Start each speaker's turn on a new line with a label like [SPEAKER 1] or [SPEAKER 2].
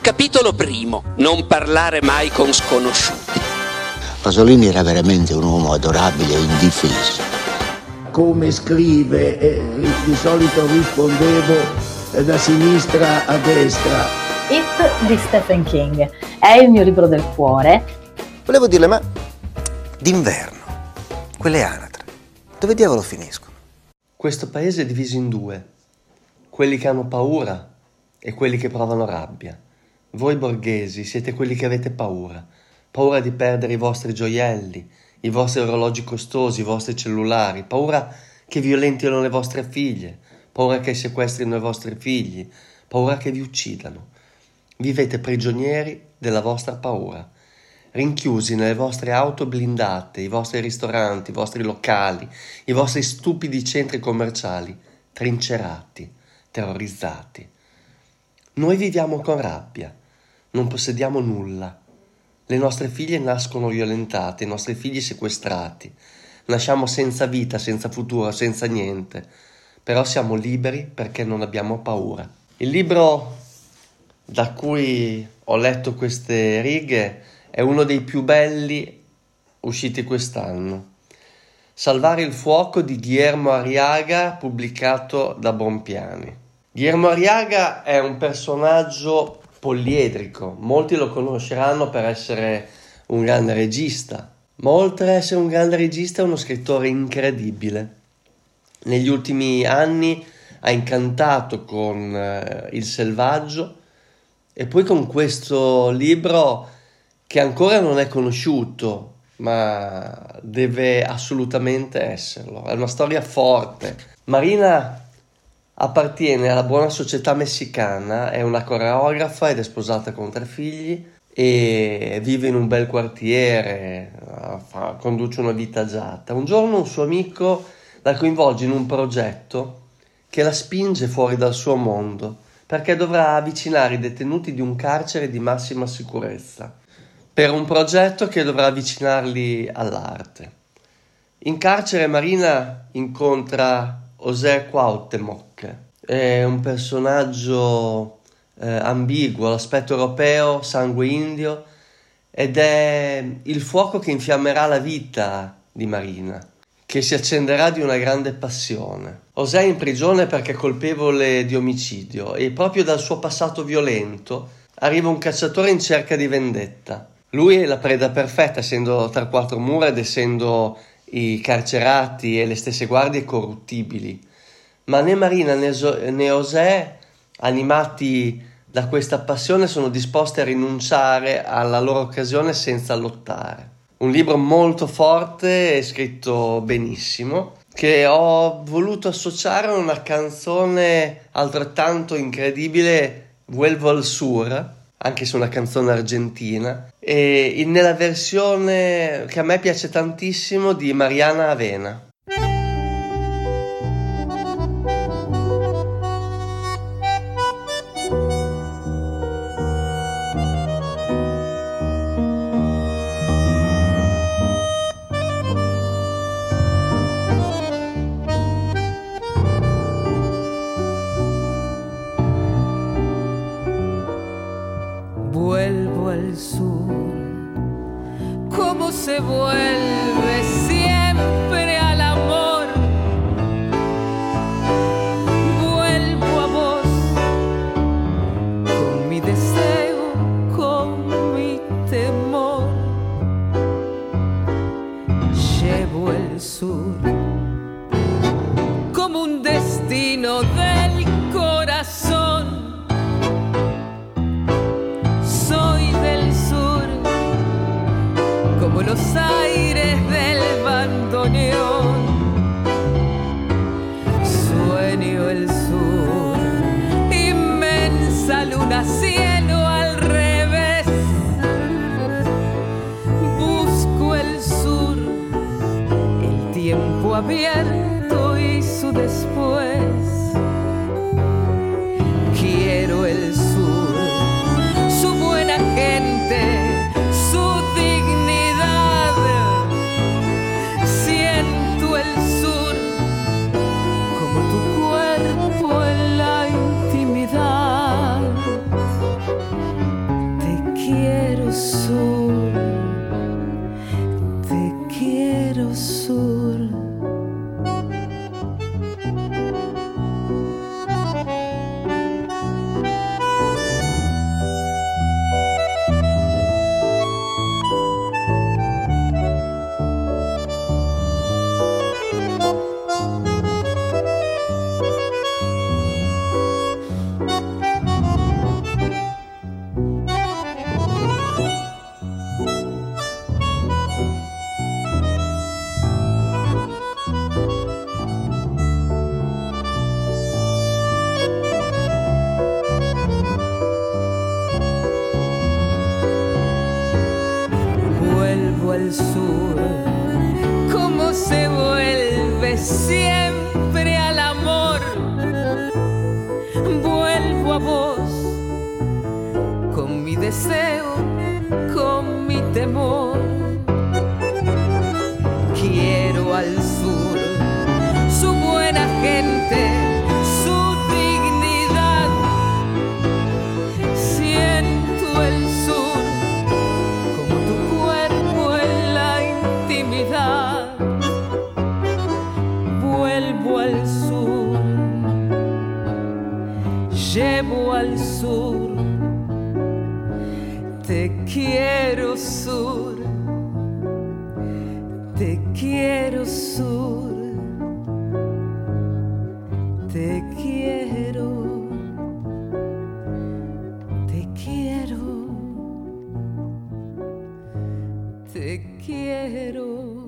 [SPEAKER 1] Capitolo primo. Non parlare mai con sconosciuti.
[SPEAKER 2] Pasolini era veramente un uomo adorabile e indifeso.
[SPEAKER 3] Come scrive, eh, di solito rispondevo eh, da sinistra a destra.
[SPEAKER 4] It di Stephen King è il mio libro del cuore.
[SPEAKER 5] Volevo dirle, ma d'inverno, quelle anatre, dove diavolo finiscono?
[SPEAKER 6] Questo paese è diviso in due, quelli che hanno paura e quelli che provano rabbia. Voi borghesi siete quelli che avete paura, paura di perdere i vostri gioielli, i vostri orologi costosi, i vostri cellulari, paura che violentino le vostre figlie, paura che sequestrino i vostri figli, paura che vi uccidano. Vivete prigionieri della vostra paura, rinchiusi nelle vostre auto blindate, i vostri ristoranti, i vostri locali, i vostri stupidi centri commerciali, trincerati, terrorizzati. Noi viviamo con rabbia, non possediamo nulla. Le nostre figlie nascono violentate, i nostri figli sequestrati. Nasciamo senza vita, senza futuro, senza niente. Però siamo liberi perché non abbiamo paura. Il libro da cui ho letto queste righe è uno dei più belli usciti quest'anno. Salvare il fuoco di Guillermo Arriaga, pubblicato da Bompiani. Guillermo Arriaga è un personaggio poliedrico. Molti lo conosceranno per essere un grande regista, ma oltre ad essere un grande regista è uno scrittore incredibile. Negli ultimi anni ha incantato con eh, Il selvaggio e poi con questo libro che ancora non è conosciuto, ma deve assolutamente esserlo. È una storia forte. Marina Appartiene alla buona società messicana, è una coreografa ed è sposata con tre figli e vive in un bel quartiere, fa, conduce una vita agiata. Un giorno un suo amico la coinvolge in un progetto che la spinge fuori dal suo mondo perché dovrà avvicinare i detenuti di un carcere di massima sicurezza per un progetto che dovrà avvicinarli all'arte. In carcere Marina incontra José Cuauhtémoc. È un personaggio eh, ambiguo, l'aspetto europeo, sangue indio, ed è il fuoco che infiammerà la vita di Marina, che si accenderà di una grande passione. José è in prigione perché è colpevole di omicidio e proprio dal suo passato violento arriva un cacciatore in cerca di vendetta. Lui è la preda perfetta, essendo tra quattro mura ed essendo i carcerati e le stesse guardie corruttibili. Ma né Marina né, so- né José, animati da questa passione, sono disposti a rinunciare alla loro occasione senza lottare. Un libro molto forte e scritto benissimo che ho voluto associare a una canzone altrettanto incredibile, Vuelvo al Sur, anche se una canzone argentina, e nella versione che a me piace tantissimo di Mariana Avena.
[SPEAKER 7] se vuelve siempre al amor. Vuelvo a vos con mi deseo, con mi temor. Llevo el sur como un destino de los aires del bandoneón. Sueño el sur, inmensa luna, cielo al revés. Busco el sur, el tiempo abierto y su después. so siempre al amor. Vuelvo a vos con mi deseo, con mi temor. Quiero al sur su buena gente, su dignidad. Siento el sur como tu cuerpo en la intimidad. al sur. Te quiero sur, te quiero sur, te quiero, te quiero, te quiero.